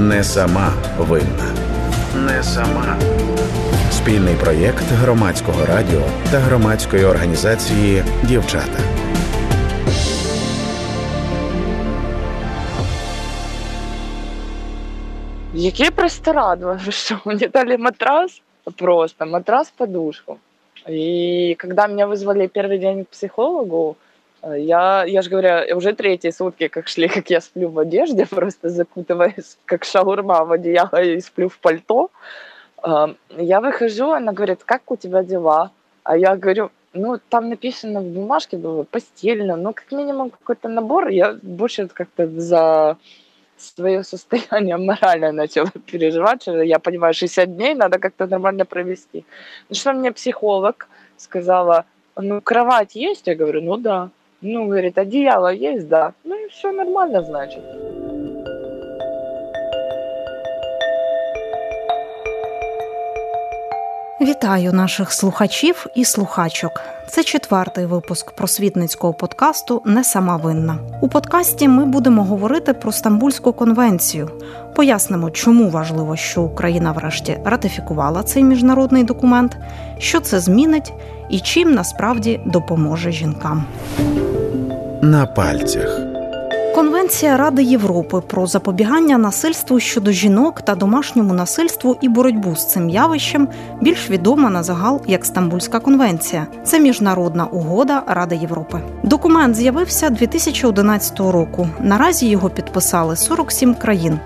Не сама винна. Не сама. Спільний проєкт громадського радіо та громадської організації Дівчата. Яке просто радовало, что мне дали матрас, просто матрас-подушку. И когда меня вызвали первый день к психологу, э, я, я же говорю, уже третьи сутки как шли, как я сплю в одежде, просто закутываясь, как шаурма в одеяло и сплю в пальто. Э, я выхожу, она говорит, как у тебя дела? А я говорю, ну, там написано в бумажке было постельно, ну, как минимум какой-то набор. Я больше как-то за свое состояние морально начала переживать, что я понимаю, 60 дней надо как-то нормально провести. Ну что мне психолог сказала, ну кровать есть? Я говорю, ну да. Ну, говорит, одеяло есть? Да. Ну и все нормально, значит. Вітаю наших слухачів і слухачок. Це четвертий випуск просвітницького подкасту Не сама винна. У подкасті ми будемо говорити про Стамбульську конвенцію. Пояснимо, чому важливо, що Україна врешті ратифікувала цей міжнародний документ, що це змінить і чим насправді допоможе жінкам. На пальцях. Конвенція Ради Європи про запобігання насильству щодо жінок та домашньому насильству і боротьбу з цим явищем більш відома на загал як Стамбульська конвенція. Це міжнародна угода Ради Європи. Документ з'явився 2011 року. Наразі його підписали 47 країн.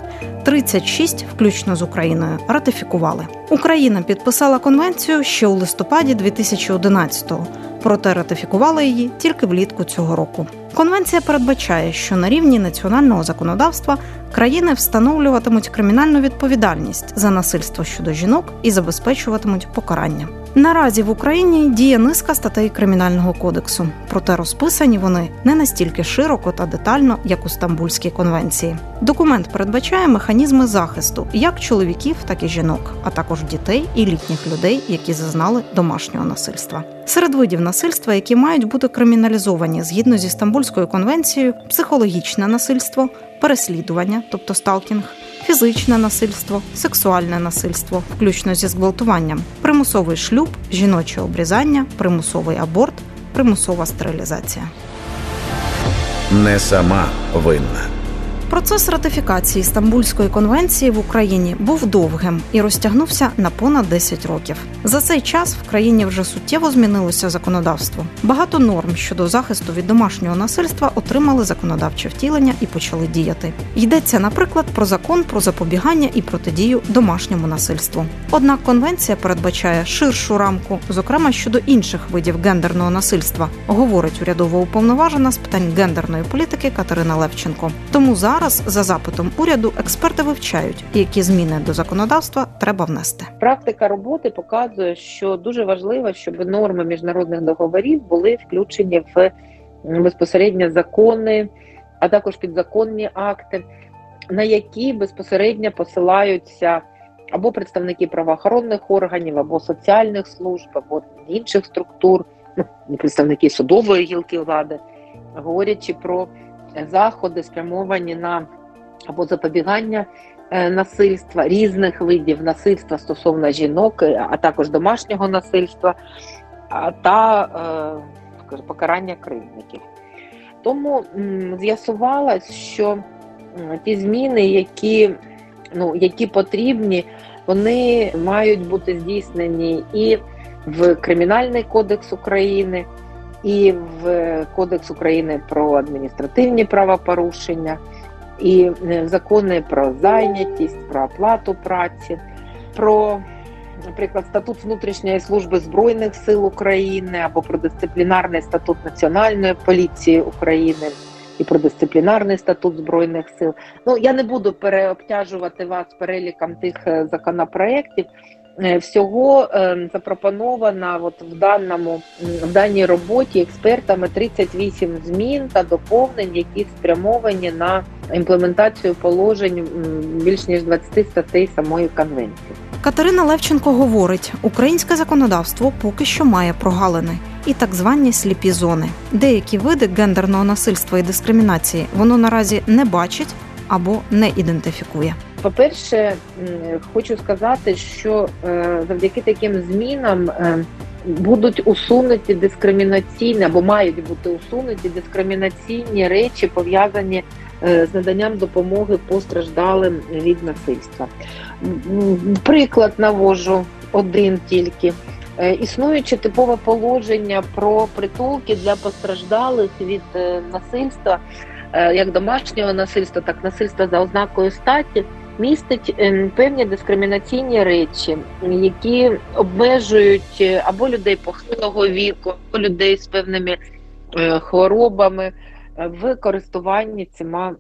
36, включно з Україною, ратифікували. Україна підписала конвенцію ще у листопаді 2011-го, проте ратифікувала її тільки влітку цього року. Конвенція передбачає, що на рівні національного законодавства країни встановлюватимуть кримінальну відповідальність за насильство щодо жінок і забезпечуватимуть покарання. Наразі в Україні діє низка статей кримінального кодексу, проте розписані вони не настільки широко та детально, як у Стамбульській конвенції. Документ передбачає механізми захисту як чоловіків, так і жінок, а також дітей і літніх людей, які зазнали домашнього насильства. Серед видів насильства, які мають бути криміналізовані згідно зі Стамбульською конвенцією, психологічне насильство, переслідування, тобто сталкінг, фізичне насильство, сексуальне насильство, включно зі зґвалтуванням, примусовий шлюб, жіноче обрізання, примусовий аборт, примусова стерилізація. Не сама винна. Процес ратифікації Стамбульської конвенції в Україні був довгим і розтягнувся на понад 10 років. За цей час в країні вже суттєво змінилося законодавство. Багато норм щодо захисту від домашнього насильства отримали законодавче втілення і почали діяти. Йдеться, наприклад, про закон про запобігання і протидію домашньому насильству. Однак конвенція передбачає ширшу рамку, зокрема щодо інших видів гендерного насильства, говорить урядова уповноважена з питань гендерної політики Катерина Левченко. Тому зараз Зараз за запитом уряду експерти вивчають, які зміни до законодавства треба внести. Практика роботи показує, що дуже важливо, щоб норми міжнародних договорів були включені в безпосередньо закони, а також підзаконні акти, на які безпосередньо посилаються або представники правоохоронних органів, або соціальних служб, або інших структур, ну представники судової гілки влади, говорячи про заходи спрямовані на або запобігання е, насильства, різних видів насильства стосовно жінок, е, а також домашнього насильства та е, покарання кривдників. Тому з'ясувалось, що ті зміни, які ну, які потрібні, вони мають бути здійснені і в Кримінальний кодекс України і в Кодекс України про адміністративні правопорушення, і е, закони про зайнятість, про оплату праці, про, наприклад, статут внутрішньої служби Збройних сил України або про дисциплінарний статут Національної поліції України. І про дисциплінарний статут збройних сил. Ну я не буду переобтяжувати вас переліком тих е, законопроєктів. Е, всього е, запропоновано от в даному в даній роботі експертами 38 змін та доповнень, які спрямовані на імплементацію положень більш ніж 20 статей самої конвенції. Катерина Левченко говорить: українське законодавство поки що має прогалини. І так звані сліпі зони. Деякі види гендерного насильства і дискримінації воно наразі не бачить або не ідентифікує. По-перше, хочу сказати, що завдяки таким змінам будуть усунуті дискримінаційні або мають бути усунуті дискримінаційні речі, пов'язані з наданням допомоги постраждалим від насильства. Приклад навожу один тільки. Е, існуюче типове положення про притулки для постраждалих від е, насильства, е, як домашнього насильства, так і насильства за ознакою статі, містить певні дискримінаційні речі, які обмежують або людей похилого віку, або людей з певними хворобами в користуванні цими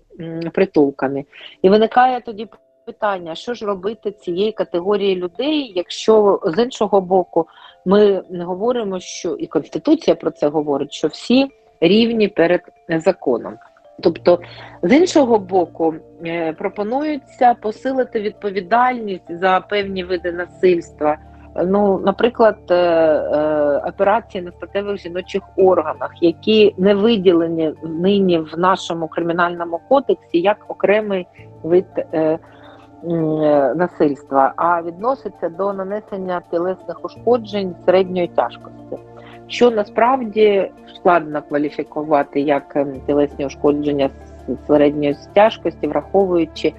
притулками. І виникає тоді питання, що ж робити цієї категорії людей, якщо з іншого боку ми говоримо, що і Конституція про це говорить, що всі рівні перед законом. Тобто, з іншого боку, е, пропонується посилити відповідальність за певні види насильства. Ну, наприклад, е, е, операції на статевих жіночих органах, які не виділені нині в нашому кримінальному кодексі як окремий вид насильства, а відноситься до нанесення тілесних ушкоджень середньої тяжкості, що насправді складно кваліфікувати як ем, тілесні ушкодження середньої тяжкості, враховуючи.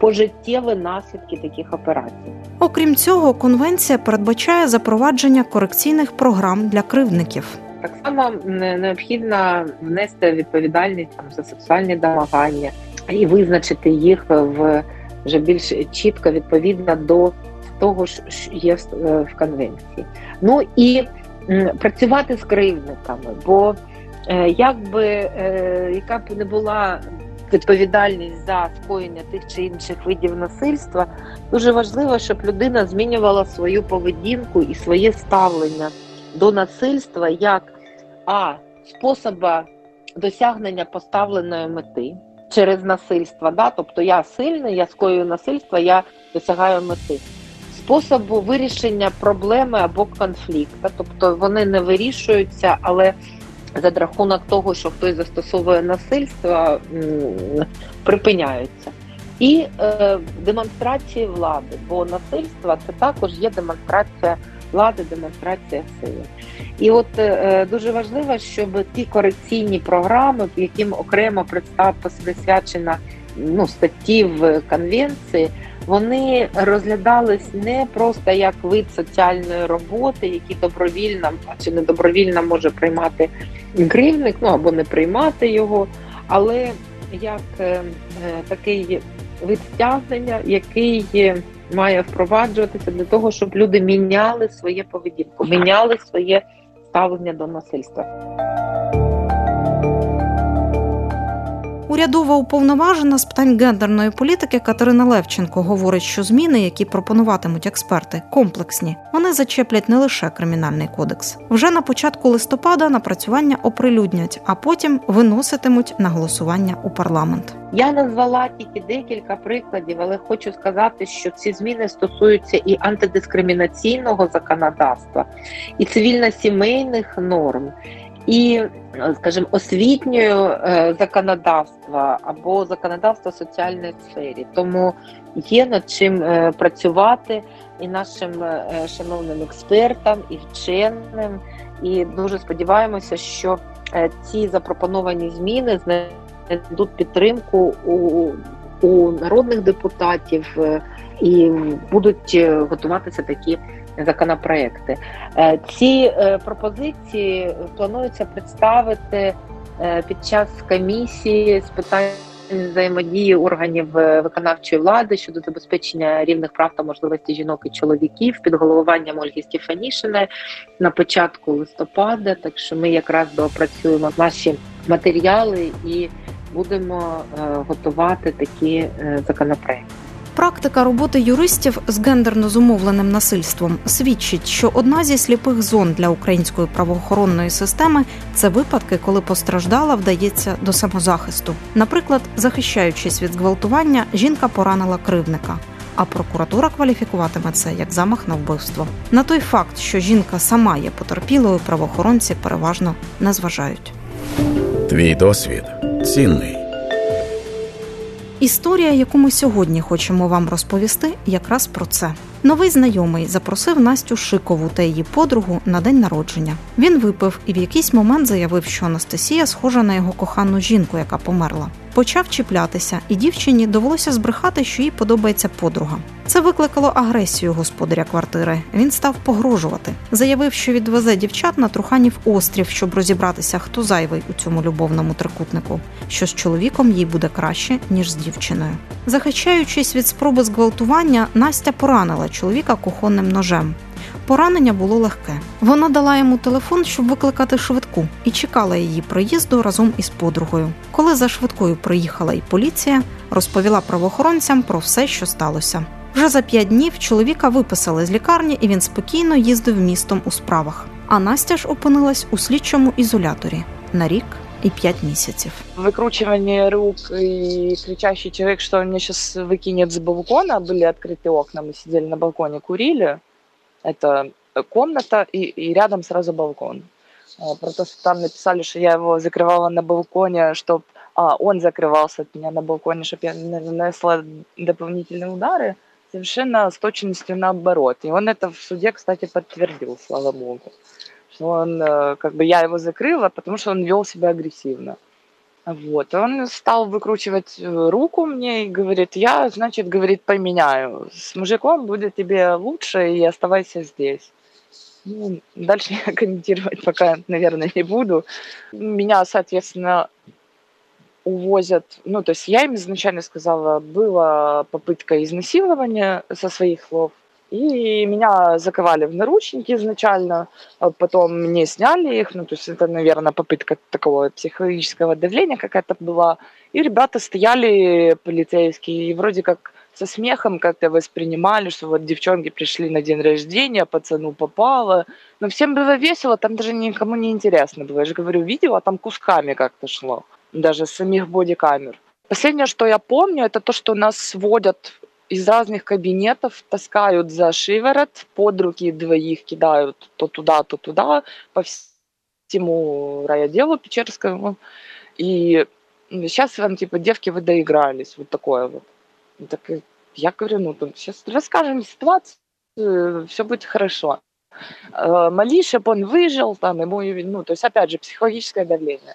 Пожиттєві наслідки таких операцій, окрім цього, конвенція передбачає запровадження корекційних програм для кривдників. Так само необхідно внести відповідальність там, за сексуальні домагання і визначити їх в вже більш чітко відповідна до того, що є в конвенції. Ну і працювати з кривдниками, бо е, якби е, яка б не була відповідальність за скоєння тих чи інших видів насильства, дуже важливо, щоб людина змінювала свою поведінку і своє ставлення до насильства як а способа досягнення поставленої мети через насильство. Да? Тобто я сильний, я скоюю насильство, я досягаю мети. Способу вирішення проблеми або конфлікту, тобто вони не вирішуються, але за рахунок того, що хтось застосовує насильство, припиняються. І е, демонстрації влади, бо насильство це також є демонстрація влади, демонстрація сили. І от е, дуже важливо, щоб ті корекційні програми, яким окремо присвячена ну, статті в конвенції, вони розглядались не просто як вид соціальної роботи, які добровільно чи не добровільно може приймати кривник, ну або не приймати його, але як е, е, такий вид стягнення, який має впроваджуватися для того, щоб люди міняли своє поведінку, міняли своє ставлення до насильства. Урядова уповноважена з питань гендерної політики Катерина Левченко говорить, що зміни, які пропонуватимуть експерти, комплексні. Вони зачеплять не лише кримінальний кодекс. Вже на початку листопада напрацювання оприлюднять, а потім виноситимуть на голосування у парламент. Я назвала тільки декілька прикладів, але хочу сказати, що ці зміни стосуються і антидискримінаційного законодавства, і цивільно-сімейних норм і, скажімо, освітньою е, законодавства або законодавства соціальної сфері. Тому є над чим е, працювати і нашим е, шановним експертам, і вченим. І дуже сподіваємося, що ці запропоновані зміни знайдуть підтримку у, у народних депутатів і будуть готуватися такі законопроекти. Е, ці е, пропозиції планується представити е, під час комісії з питань взаємодії органів виконавчої влади щодо забезпечення рівних прав та можливості жінок і чоловіків під головуванням Ольги Стефанішиної на початку листопада. Так що ми якраз доопрацюємо наші матеріали і будемо готувати такі законопроекти. Практика роботи юристів з гендерно зумовленим насильством свідчить, що одна зі сліпих зон для української правоохоронної системи це випадки, коли постраждала вдається до самозахисту. Наприклад, захищаючись від зґвалтування, жінка поранила кривника. А прокуратура кваліфікуватиме це як замах на вбивство. На той факт, що жінка сама є потерпілою, правоохоронці переважно не зважають. Твій досвід цінний. Історія, яку ми сьогодні хочемо вам розповісти, якраз про це. Новий знайомий запросив Настю Шикову та її подругу на день народження. Він випив і в якийсь момент заявив, що Анастасія схожа на його кохану жінку, яка померла. Почав чіплятися, і дівчині довелося збрехати, що їй подобається подруга. Це викликало агресію господаря квартири. Він став погрожувати, заявив, що відвезе дівчат на Труханів острів, щоб розібратися, хто зайвий у цьому любовному трикутнику, що з чоловіком їй буде краще ніж з дівчиною. Захищаючись від спроби зґвалтування, Настя поранила чоловіка кухонним ножем. Поранення було легке. Вона дала йому телефон, щоб викликати швидку, і чекала її приїзду разом із подругою. Коли за швидкою приїхала і поліція, розповіла правоохоронцям про все, що сталося. Вже за п'ять днів чоловіка виписали з лікарні, і він спокійно їздив містом у справах. А Настя ж опинилась у слідчому ізоляторі на рік і п'ять місяців. Выкручивание рук и кричащий человек, что он меня сейчас выкинет с балкона. Были открыты окна, мы сидели на балконе, курили. Это комната и, и рядом сразу балкон. А, Про то, что там написали, что я его закрывала на балконе, чтобы... А, он закрывался от меня на балконе, чтобы я на- нанесла дополнительные удары. Совершенно с точностью наоборот. И он это в суде, кстати, подтвердил, слава богу. Что он, э, как бы я его закрыла, потому что он вел себя агрессивно. Вот. Он стал выкручивать э, руку мне и говорит, я, значит, говорит, поменяю. С мужиком будет тебе лучше и оставайся здесь. Ну, дальше я комментировать пока, наверное, не буду. Меня, соответственно, увозят, ну, то есть я им изначально сказала, была попытка изнасилования со своих слов, и меня заковали в наручники изначально, а потом мне сняли их, ну, то есть это, наверное, попытка такого психологического давления какая-то была, и ребята стояли полицейские, и вроде как со смехом как-то воспринимали, что вот девчонки пришли на день рождения, пацану попало, но всем было весело, там даже никому не интересно было, я же говорю, видео там кусками как-то шло, даже самих бодикамер. Последнее, что я помню, это то, что нас сводят из разных кабинетов, таскают за шиворот, под руки двоих кидают то туда, то туда, по всему райотделу Печерскому. И сейчас вам, типа, девки, вы доигрались, вот такое вот. Так и я говорю, ну, сейчас расскажем ситуацию, все будет хорошо. Э, чтобы он выжил, там, ему, ну, то есть, опять же, психологическое давление.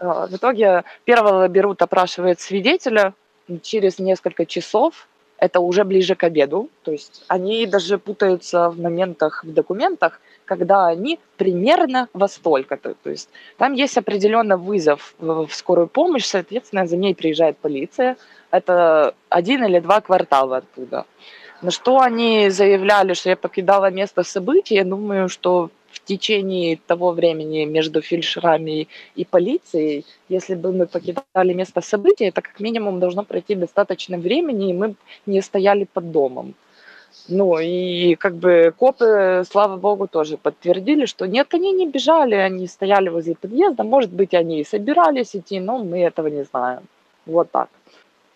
Э, В итоге первого берут, опрашивает свидетеля, через несколько часов, это уже ближе к обеду, то есть они даже путаются в моментах в документах, когда они примерно во столько-то, то есть там есть определенно вызов в скорую помощь, соответственно, за ней приезжает полиция, это один или два квартала оттуда. На что они заявляли, что я покидала место событий, я думаю, что в течение того времени между фельдшерами и полицией, если бы мы покидали место событий, это как минимум должно пройти достаточно времени, и мы не стояли под домом. Ну и как бы копы, слава богу, тоже подтвердили, что нет, они не бежали, они стояли возле подъезда, может быть, они и собирались идти, но мы этого не знаем. Вот так.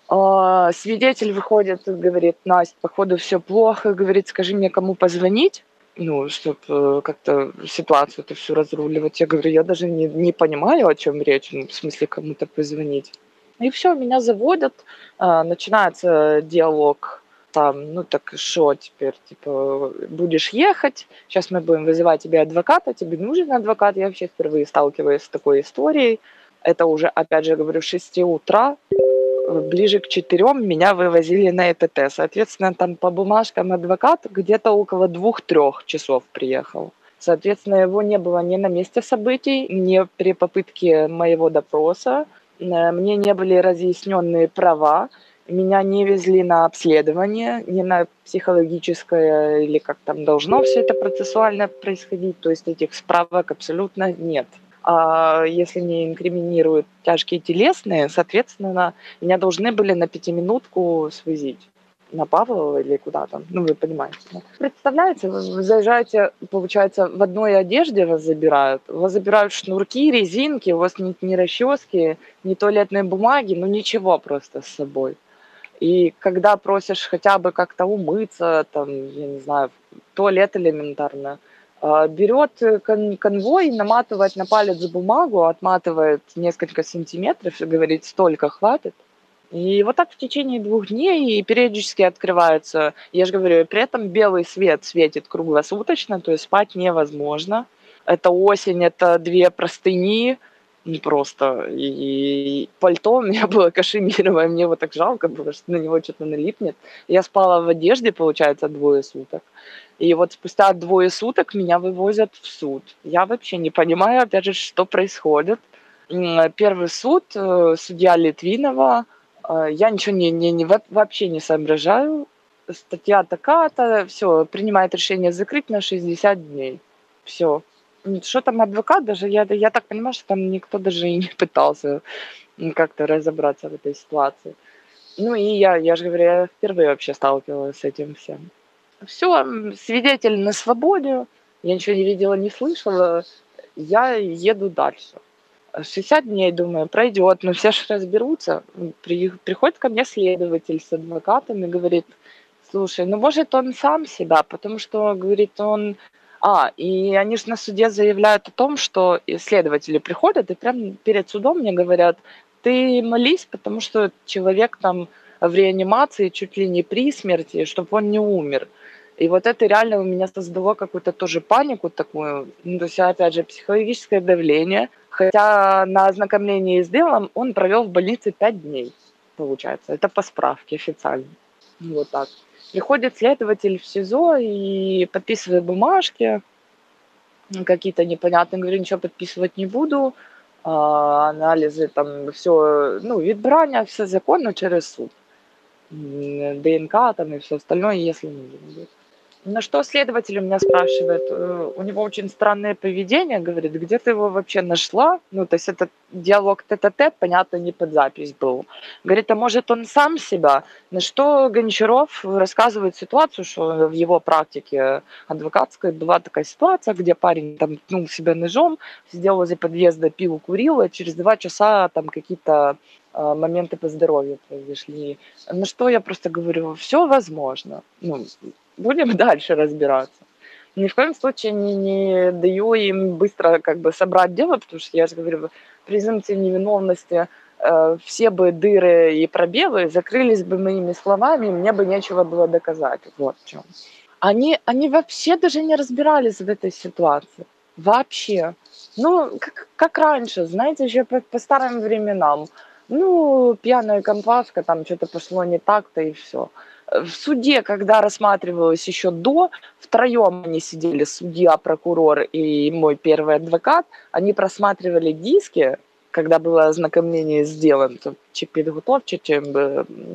А, Свидетель выходит говорит, Настя, походу все плохо, говорит, скажи мне, кому позвонить, ну, чтобы как-то ситуацию эту всю разруливать. Я говорю, я даже не, не понимаю, о чем речь, ну, в смысле, кому-то позвонить. И все, меня заводят, а, начинается диалог там, ну так что теперь, типа, будешь ехать, сейчас мы будем вызывать тебе адвоката, тебе нужен адвокат, я вообще впервые сталкиваюсь с такой историей, это уже, опять же, говорю, с 6 утра, э, ближе к 4 меня вывозили на ЭТТ, соответственно, там по бумажкам адвокат где-то около 2-3 часов приехал. Соответственно, его не было ни на месте событий, ни при попытке моего допроса, Э, мне не были разъяснены права, меня не везли на обследование, не на психологическое или как там должно все это процессуально происходить, то есть этих справок абсолютно нет. А если не инкриминируют тяжкие телесные, соответственно, меня должны были на пятиминутку свозить на Павлова или куда там, ну вы понимаете. да. Представляете, вы заезжаете, получается, в одной одежде вас забирают, вас забирают шнурки, резинки, у вас нет ни расчески, ни туалетной бумаги, ну ничего просто с собой. И когда просишь хотя бы как-то умыться, там, я не знаю, туалет элементарно, берет э, кон- конвой, наматывает на палец бумагу, отматывает несколько сантиметров и говорит, столько хватит. И вот так в течение двух дней и периодически открываются, я же говорю, при этом белый свет светит круглосуточно, то есть спать невозможно. Это осень, это две простыни, просто. И пальто у меня было кашемировое, мне его так жалко было, что на него что-то налипнет. Я спала в одежде, получается, двое суток. И вот спустя двое суток меня вывозят в суд. Я вообще не понимаю, опять же, что происходит. Первый суд, э, судья Литвинова, э, я ничего не, не, не, вообще не соображаю. Статья такая-то, все, принимает решение закрыть на 60 дней. Все. Что там адвокат даже, я, я так понимаю, что там никто даже и не пытался как-то разобраться в этой ситуации. Ну и я, я же говорю, я впервые вообще сталкивалась с этим всем. Все, свидетель на свободе, я ничего не видела, не слышала, я еду дальше. 60 дней, думаю, пройдет, но все же разберутся. При, приходит ко мне следователь с адвокатом и говорит, слушай, ну может он сам себя, потому что, говорит, он... А, и они же на суде заявляют о том, что следователи приходят и прямо перед судом мне говорят, ты молись, потому что человек там в реанимации чуть ли не при смерти, чтобы он не умер. И вот это реально у меня создало какую-то тоже панику такую, ну, то есть, опять же, психологическое давление. Хотя на ознакомлении с делом он провел в больнице 5 дней, получается. Это по справке официально. Вот так. Приходит следователь в СИЗО и подписывает бумажки, какие-то непонятные, говорю, ничего подписывать не буду, а, анализы, там все, ну, вид брания, все законно через суд. ДНК там и все остальное, если нужно будет. На что следователь у меня спрашивает, э, у него очень странное поведение, говорит, где ты его вообще нашла? Ну, то есть это диалог тет-а-тет, понятно, не под запись был. Говорит, а может он сам себя? На что Гончаров рассказывает ситуацию, что в его практике адвокатской была такая ситуация, где парень там ткнул себя ножом, сидел возле подъезда, пил, курил, а через два часа там какие-то а, моменты по здоровью произошли. На что я просто говорю, все возможно. Ну, будем дальше разбираться. Ни в коем случае не, не даю им быстро как бы собрать дело, потому что я же говорю, презумпции невиновности э, все бы дыры и пробелы закрылись бы моими словами, мне бы нечего было доказать. Вот в чем. Они, они вообще даже не разбирались в этой ситуации. Вообще. Ну, как, как раньше, знаете, еще по, по старым временам. Ну, пьяная компашка, там что-то пошло не так-то и все в суде, когда рассматривалось еще до, втроем они сидели, судья, прокурор и мой первый адвокат, они просматривали диски, когда было ознакомление сделано, чи підготовче, чи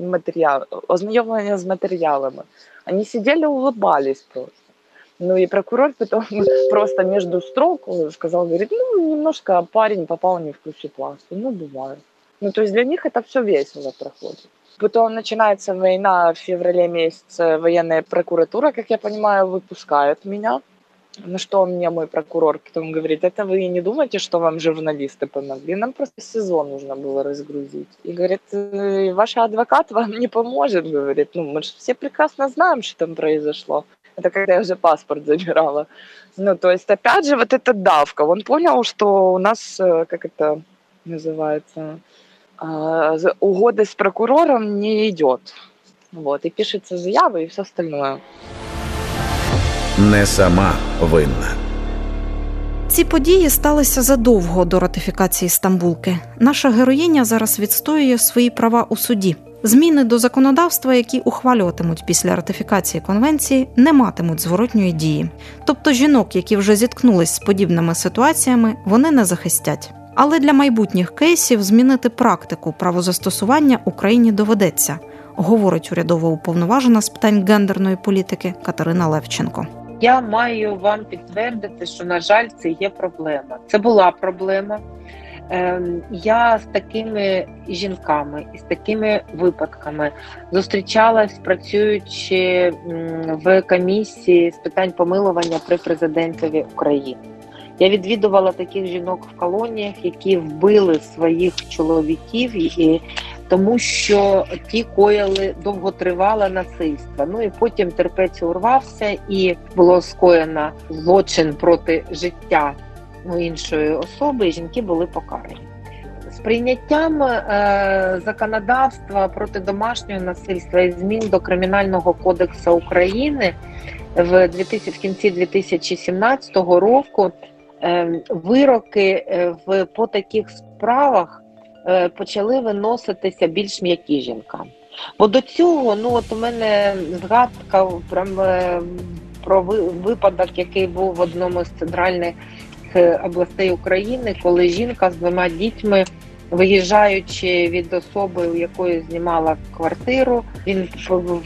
матеріал, ознайомлення з материалами. Они сидели, улыбались просто. Ну и прокурор потом просто между строк сказал, говорит, ну немножко парень попал не в ту ситуацию, ну бывает. Ну то есть для них это все весело проходит. Потом начинается война в феврале месяце, военная прокуратура, как я понимаю, выпускает меня. На что мне мой прокурор потом говорит, это вы не думаете, что вам журналисты помогли? Нам просто сезон нужно было разгрузить. И говорит, «Э, ваш адвокат вам не поможет, говорит. Ну, мы же все прекрасно знаем, что там произошло. Это когда я уже паспорт забирала. Ну, то есть, опять же, вот эта давка. Он понял, что у нас, э, как это называется, угоды с прокурором не идет. Вот, и пишется заява, и все остальное. Не сама винна. Ці події сталися задовго до ратифікації Стамбулки. Наша героїня зараз відстоює свої права у суді. Зміни до законодавства, які ухвалюватимуть після ратифікації конвенції, не матимуть зворотньої дії. Тобто жінок, які вже зіткнулись з подібними ситуаціями, вони не захистять. Але для майбутніх кейсів змінити практику правозастосування Україні доведеться, говорить урядова уповноважена з питань гендерної політики Катерина Левченко. Я маю вам підтвердити, що на жаль, це є проблема. Це була проблема. Ем, я з такими жінками і з такими випадками зустрічалась, працюючи в комісії з питань помилування при президентові України. Я відвідувала таких жінок в колоніях, які вбили своїх чоловіків, і тому що ті коїли довготривале насильство. Ну і потім терпець урвався, і було скоєно злочин проти життя ну, іншої особи. і Жінки були покарані. З прийняттям е, законодавства проти домашнього насильства і змін до Кримінального кодексу України в 2000, в кінці 2017 року вироки е, в по таких справах е, почали виноситися більш м'які жінкам. Бо до цього, ну от у мене згадка прям е, про випадок, який був в одному з центральних е, областей України, коли жінка з двома дітьми, виїжджаючи від особи, у якої знімала квартиру, він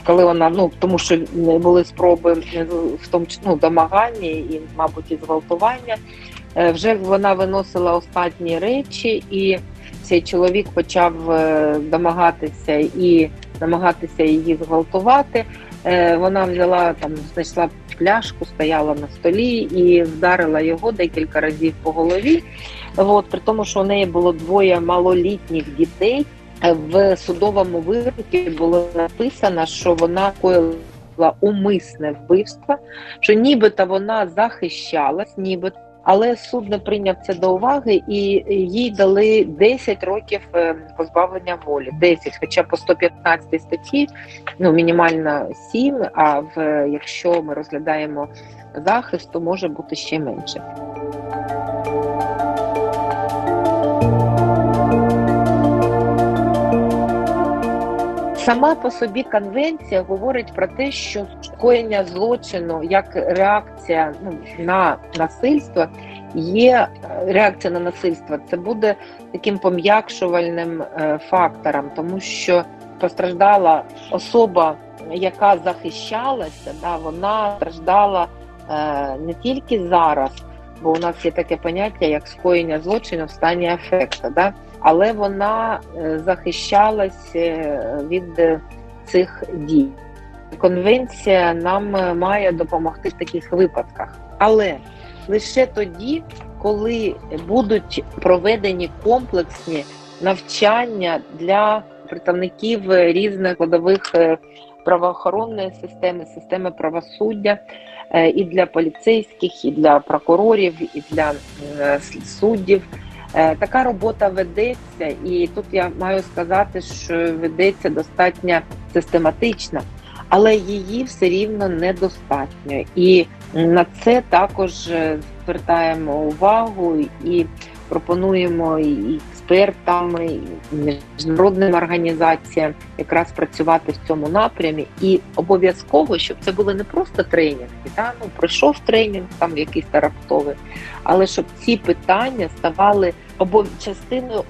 коли вона ну тому, що були спроби в тому ну, домагання і, мабуть, і зґвалтування. е, Вже вона виносила останні речі, і цей чоловік почав е, домагатися і намагатися її зґвалтувати. Е, Вона взяла там, знайшла пляшку, стояла на столі і вдарила його декілька разів по голові. От, при тому, що у неї було двоє малолітніх дітей. В судовому вироці було написано, що вона коїла умисне вбивство, що нібито вона захищалась, нібито. Але суд не прийняв це до уваги, і їй дали 10 років е, позбавлення волі. 10, хоча по 115 статті ну мінімально 7, А в якщо ми розглядаємо захист, то може бути ще менше. Сама по собі конвенція говорить про те, що скоєння злочину як реакція ну, на насильство є е, реакція на насильство. Це буде таким пом'якшувальним е, фактором, тому що постраждала особа, яка захищалася, да, вона страждала е, не тільки зараз, бо у нас є таке поняття як скоєння злочину в стані афекту, да, але вона е, захищалась е, від е, цих дій. Конвенція нам має допомогти в таких випадках, але лише тоді, коли будуть проведені комплексні навчання для представників різних складових е, правоохоронної системи, системи правосуддя і для поліцейських, і для прокурорів, і для суддів. Е, Така робота ведеться, і тут я маю сказати, що ведеться достатньо систематично, але її все рівно недостатньо. І на це також е, звертаємо увагу і пропонуємо і експертам, і міжнародним організаціям якраз працювати в цьому напрямі. І обов'язково, щоб це були не просто тренінги, та ну пройшов тренінг, там якийсь раптовий, але щоб ці питання ставали обов... частиною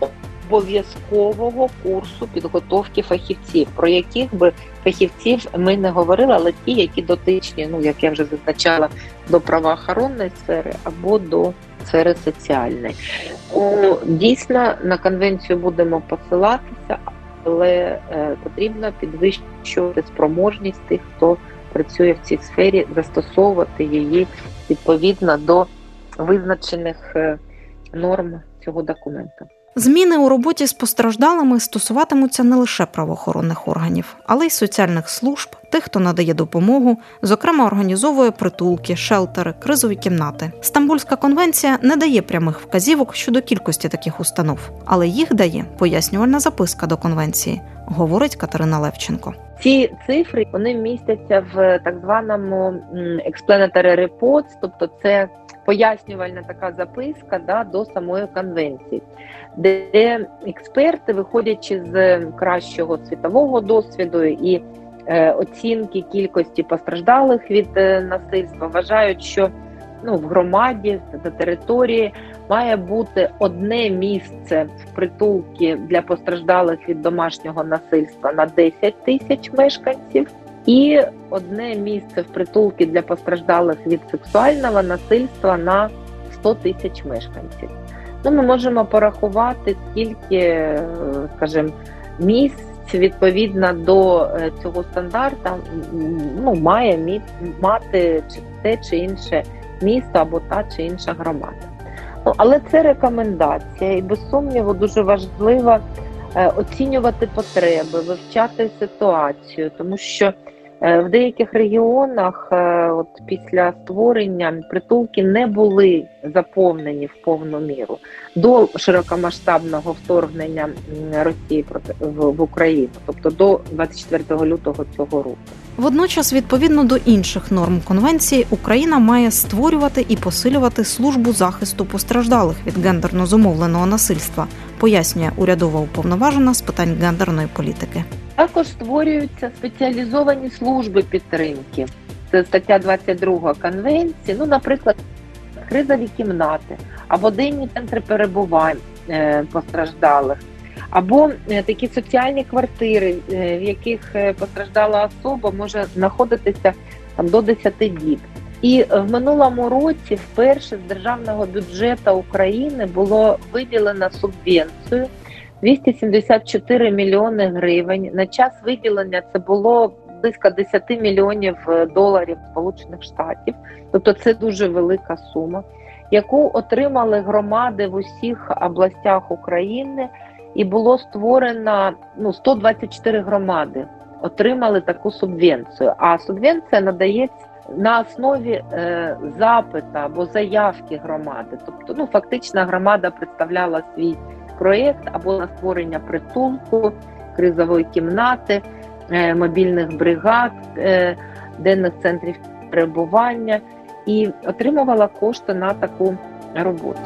обов'язкового курсу підготовки фахівців, про яких би фахівців ми не говорили, але ті, які дотичні, ну як я вже зазначала, до правоохоронної сфери або до сфери соціальної. Ну, Дійсно, на конвенцію будемо посилатися, але е, потрібно підвищувати спроможність тих, хто працює в цій сфері, застосовувати її відповідно до визначених е, норм цього документу. Зміни у роботі з постраждалими стосуватимуться не лише правоохоронних органів, але й соціальних служб, тих, хто надає допомогу, зокрема організовує притулки, шелтери, кризові кімнати. Стамбульська конвенція не дає прямих вказівок щодо кількості таких установ, але їх дає пояснювальна записка до конвенції, говорить Катерина Левченко. Ці цифри вони містяться в так званому explanatory reports, тобто це пояснювальна така записка да, до самої конвенції, де експерти, виходячи з кращого світового досвіду і е, оцінки кількості постраждалих від е, насильства, вважають, що ну, в громаді на території має бути одне місце в притулки для постраждалих від домашнього насильства на 10 тисяч мешканців, і одне місце в притулки для постраждалих від сексуального насильства на 100 тисяч мешканців. Ну, ми можемо порахувати, скільки, е, скажімо, місць відповідно до е, цього стандарта ну, має мати те чи інше місто або та чи інша громада. Ну, але це рекомендація, і без сумніву дуже важливо е, оцінювати потреби, вивчати ситуацію, тому що в деяких регіонах, е, от після створення притулки не були заповнені в повну міру до широкомасштабного вторгнення Росії в Україну, тобто до 24 лютого цього року. Водночас, відповідно до інших норм конвенції, Україна має створювати і посилювати службу захисту постраждалих від гендерно зумовленого насильства, пояснює урядова уповноважена з питань гендерної політики. Також створюються спеціалізовані служби підтримки. Це стаття 22 конвенції. Ну, наприклад, кризові кімнати або денні центри перебувань е, постраждалих, або е, такі соціальні квартири, е, в яких постраждала особа може знаходитися там до 10 діб. І в минулому році вперше з державного бюджету України було виділено субвенцію 274 мільйони гривень. На час виділення це було близько 10 мільйонів е, доларів Сполучених Штатів, тобто це дуже велика сума, яку отримали громади в усіх областях України, і було створено ну 124 громади. Отримали таку субвенцію. А субвенція надається на основі е, запита або заявки громади. Тобто, ну фактично, громада представляла свій проєкт або на створення притулку, кризової кімнати, е, мобільних бригад, е, денних центрів перебування і отримувала кошти на таку роботу.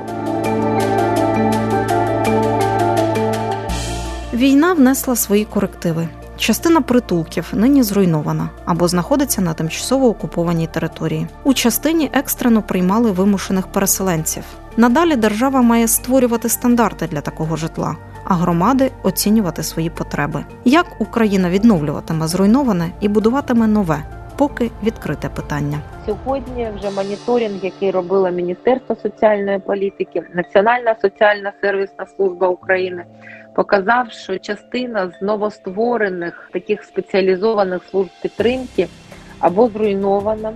Війна внесла свої корективи. Частина притулків нині зруйнована або знаходиться на тимчасово окупованій території. У частині екстрено приймали вимушених переселенців. Надалі держава має створювати стандарти для такого житла, а громади оцінювати свої потреби. Як Україна відновлюватиме зруйноване і будуватиме нове, поки відкрите питання. Сьогодні вже моніторинг, який робила Міністерство соціальної політики, Національна соціальна сервісна служба України, показав, що частина з новостворених таких спеціалізованих служб підтримки або зруйнована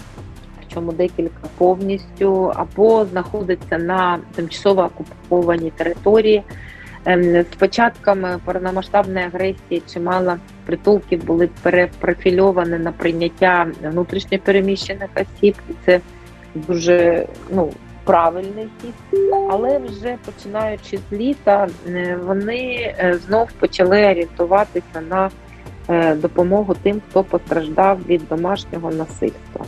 причому декілька повністю, або знаходиться на тимчасово окупованій території. Ем, з початками повномасштабної агресії чимало притулків були перепрофільовані на прийняття внутрішньопереміщених осіб, це дуже ну правильний хід. Але вже починаючи з літа, е, вони е, знов почали орієнтуватися на е, допомогу тим, хто постраждав від домашнього насильства.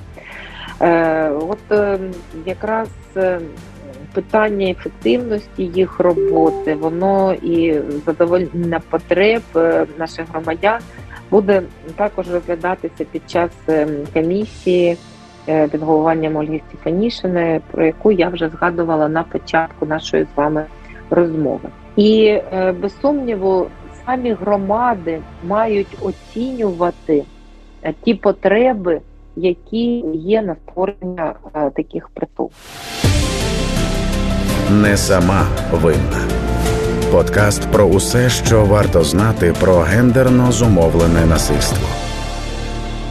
От якраз питання ефективності їх роботи, воно і задовольнення потреб наших громадян буде також розглядатися під час комісії під головуванням Ольги Стефанішини, про яку я вже згадувала на початку нашої з вами розмови. І без сумніву, самі громади мають оцінювати ті потреби які є на створення е, таких притулків. Не сама винна. Подкаст про усе, що варто знати про гендерно зумовлене насильство.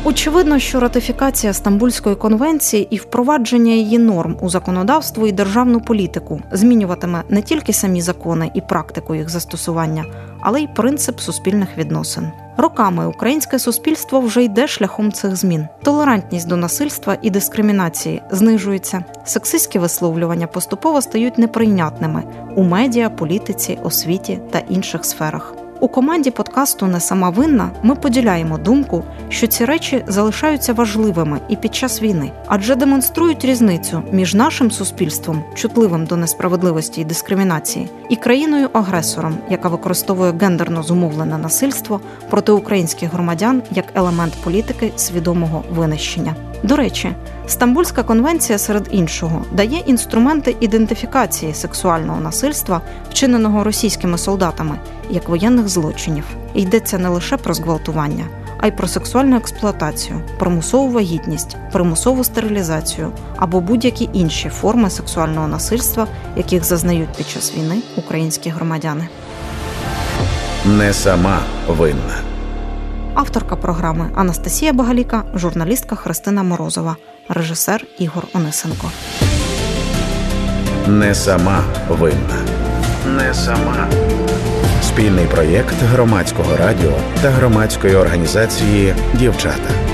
Очевидно, що ратифікація Стамбульської конвенції і впровадження її норм у законодавство і державну політику змінюватиме не тільки самі закони і практику їх застосування, але й принцип суспільних відносин. Роками українське суспільство вже йде шляхом цих змін. Толерантність до насильства і дискримінації знижується. Сексистські висловлювання поступово стають неприйнятними у медіа, політиці, освіті та інших сферах. У команді подкасту Не сама винна ми поділяємо думку, що ці речі залишаються важливими і під час війни, адже демонструють різницю між нашим суспільством, чутливим до несправедливості і дискримінації, і країною-агресором, яка використовує гендерно зумовлене насильство проти українських громадян як елемент політики свідомого винищення. До речі, Стамбульська конвенція серед іншого дає інструменти ідентифікації сексуального насильства, вчиненого російськими солдатами, як воєнних злочинів. Йдеться не лише про зґвалтування, а й про сексуальну експлуатацію, примусову вагітність, примусову стерилізацію або будь-які інші форми сексуального насильства, яких зазнають під час війни українські громадяни. Не сама винна. Авторка програми Анастасія Багаліка, журналістка Христина Морозова, режисер Ігор Онисенко. Не сама винна. Не сама. Спільний проєкт громадського радіо та громадської організації Дівчата.